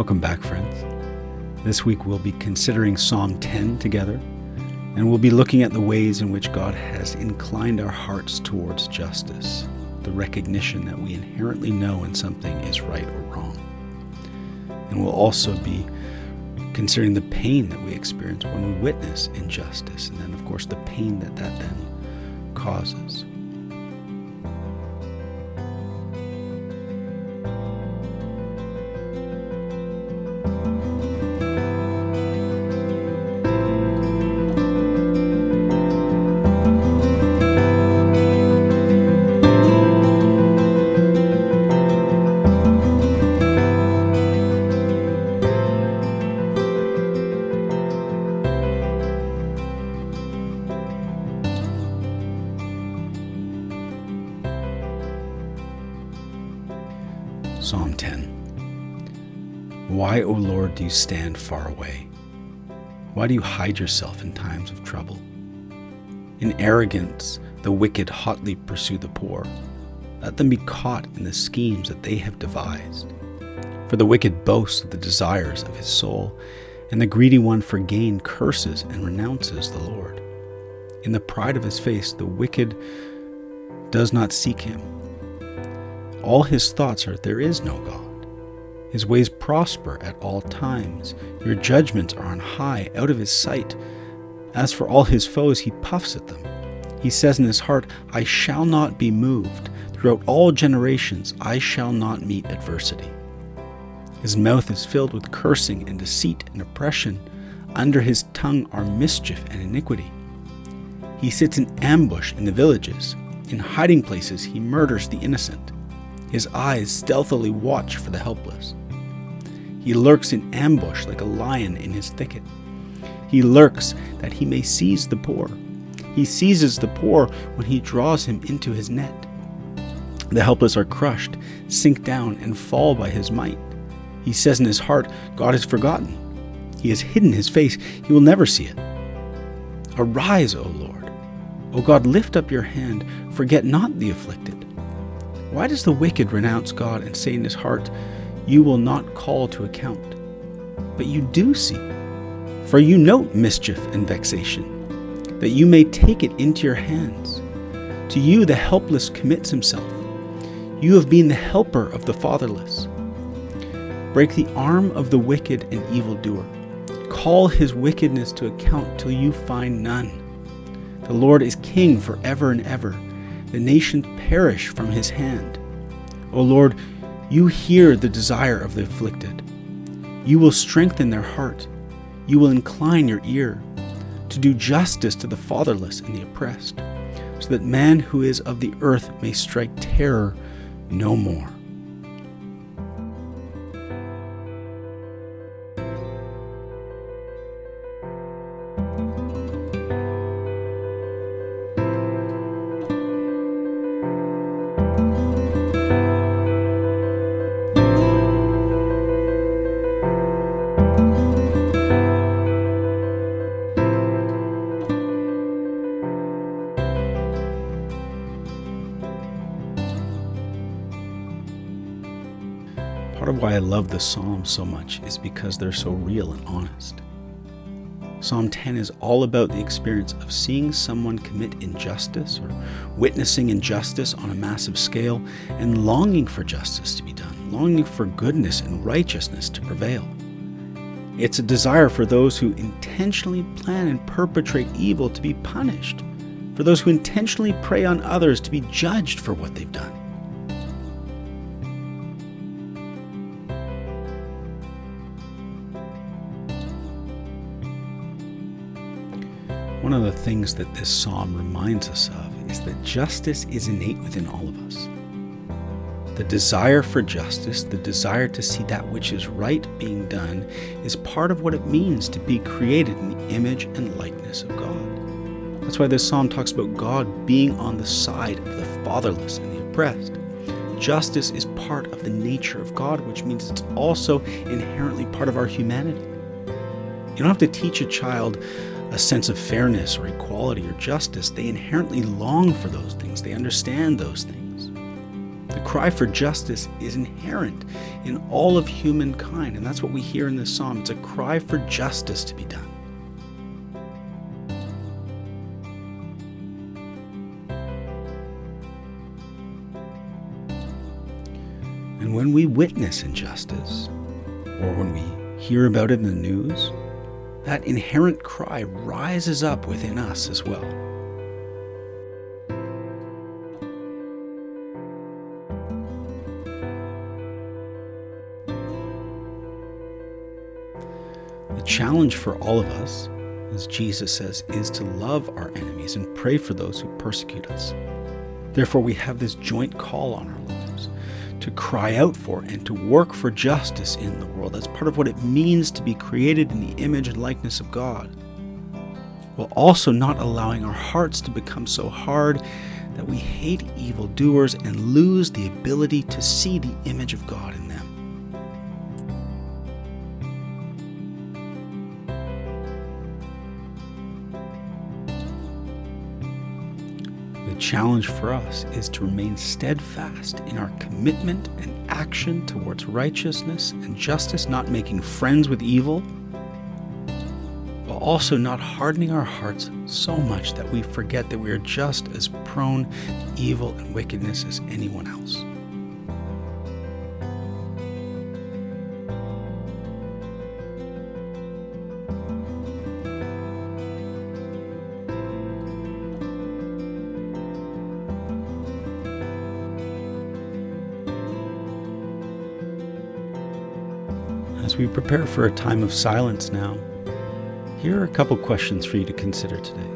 Welcome back, friends. This week we'll be considering Psalm 10 together, and we'll be looking at the ways in which God has inclined our hearts towards justice, the recognition that we inherently know when something is right or wrong. And we'll also be considering the pain that we experience when we witness injustice, and then, of course, the pain that that then causes. Do you stand far away? Why do you hide yourself in times of trouble? In arrogance, the wicked hotly pursue the poor. Let them be caught in the schemes that they have devised. For the wicked boasts of the desires of his soul, and the greedy one for gain curses and renounces the Lord. In the pride of his face, the wicked does not seek him. All his thoughts are, There is no God. His ways prosper at all times. Your judgments are on high, out of his sight. As for all his foes, he puffs at them. He says in his heart, I shall not be moved. Throughout all generations, I shall not meet adversity. His mouth is filled with cursing and deceit and oppression. Under his tongue are mischief and iniquity. He sits in ambush in the villages. In hiding places, he murders the innocent. His eyes stealthily watch for the helpless. He lurks in ambush like a lion in his thicket. He lurks that he may seize the poor. He seizes the poor when he draws him into his net. The helpless are crushed, sink down, and fall by his might. He says in his heart, God is forgotten. He has hidden his face, he will never see it. Arise, O Lord. O God, lift up your hand, forget not the afflicted. Why does the wicked renounce God and say in his heart, You will not call to account? But you do see, for you note mischief and vexation, that you may take it into your hands. To you the helpless commits himself. You have been the helper of the fatherless. Break the arm of the wicked and evildoer. Call his wickedness to account till you find none. The Lord is king forever and ever the nations perish from his hand. O Lord, you hear the desire of the afflicted. You will strengthen their heart. You will incline your ear to do justice to the fatherless and the oppressed, so that man who is of the earth may strike terror no more. Love the Psalms so much is because they're so real and honest. Psalm 10 is all about the experience of seeing someone commit injustice or witnessing injustice on a massive scale and longing for justice to be done, longing for goodness and righteousness to prevail. It's a desire for those who intentionally plan and perpetrate evil to be punished, for those who intentionally prey on others to be judged for what they've done. One of the things that this psalm reminds us of is that justice is innate within all of us. The desire for justice, the desire to see that which is right being done, is part of what it means to be created in the image and likeness of God. That's why this psalm talks about God being on the side of the fatherless and the oppressed. Justice is part of the nature of God, which means it's also inherently part of our humanity. You don't have to teach a child a sense of fairness or equality or justice. They inherently long for those things, they understand those things. The cry for justice is inherent in all of humankind, and that's what we hear in this psalm. It's a cry for justice to be done. And when we witness injustice, or when we hear about it in the news, that inherent cry rises up within us as well. The challenge for all of us, as Jesus says, is to love our enemies and pray for those who persecute us. Therefore, we have this joint call on our lives to cry out for and to work for justice in the world. That's part of what it means to be created in the image and likeness of God. While also not allowing our hearts to become so hard that we hate evildoers and lose the ability to see the image of God in challenge for us is to remain steadfast in our commitment and action towards righteousness and justice, not making friends with evil, while also not hardening our hearts so much that we forget that we are just as prone to evil and wickedness as anyone else. Prepare for a time of silence now, here are a couple questions for you to consider today.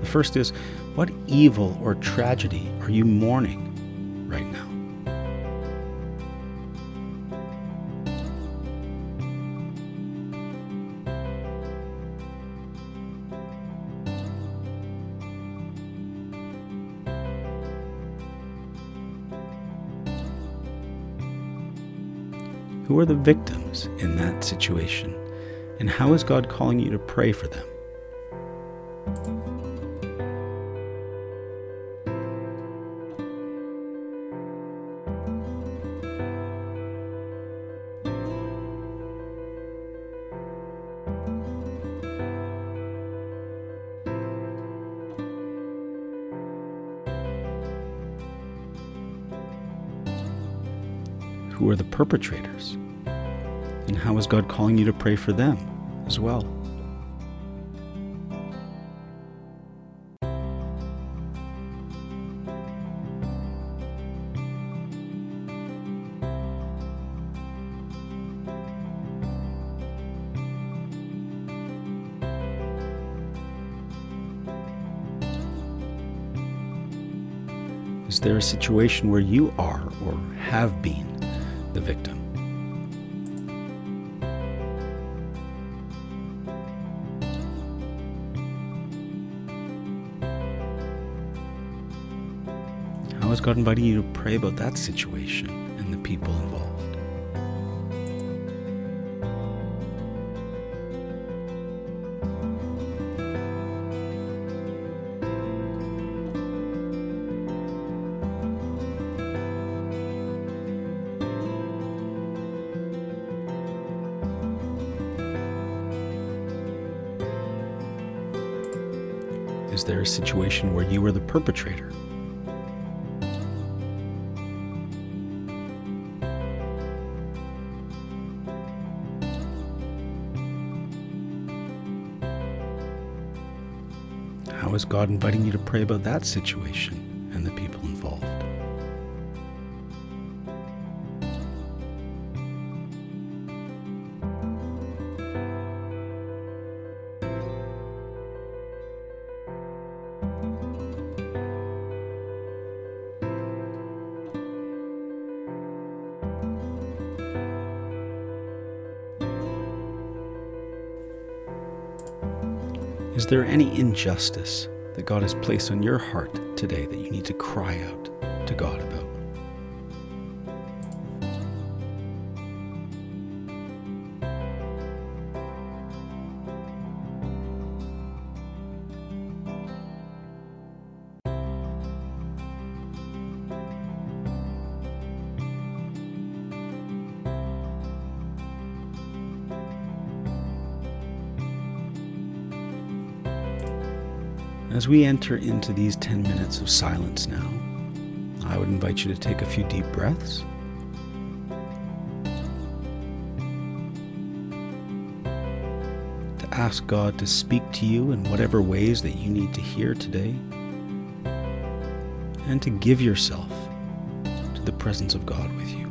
The first is What evil or tragedy are you mourning right now? Who are the victims in that situation? And how is God calling you to pray for them? Who are the perpetrators? And how is God calling you to pray for them as well? Is there a situation where you are or have been the victim. How is God inviting you to pray about that situation and the people involved? Is there a situation where you are the perpetrator? How is God inviting you to pray about that situation there any injustice that God has placed on your heart today that you need to cry out to God about? As we enter into these 10 minutes of silence now, I would invite you to take a few deep breaths. To ask God to speak to you in whatever ways that you need to hear today, and to give yourself to the presence of God with you.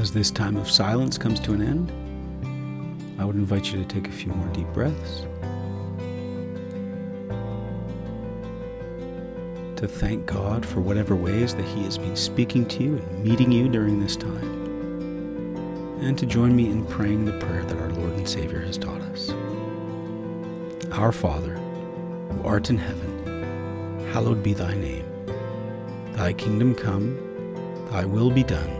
As this time of silence comes to an end, I would invite you to take a few more deep breaths. To thank God for whatever ways that He has been speaking to you and meeting you during this time. And to join me in praying the prayer that our Lord and Savior has taught us. Our Father, who art in heaven, hallowed be thy name. Thy kingdom come, thy will be done,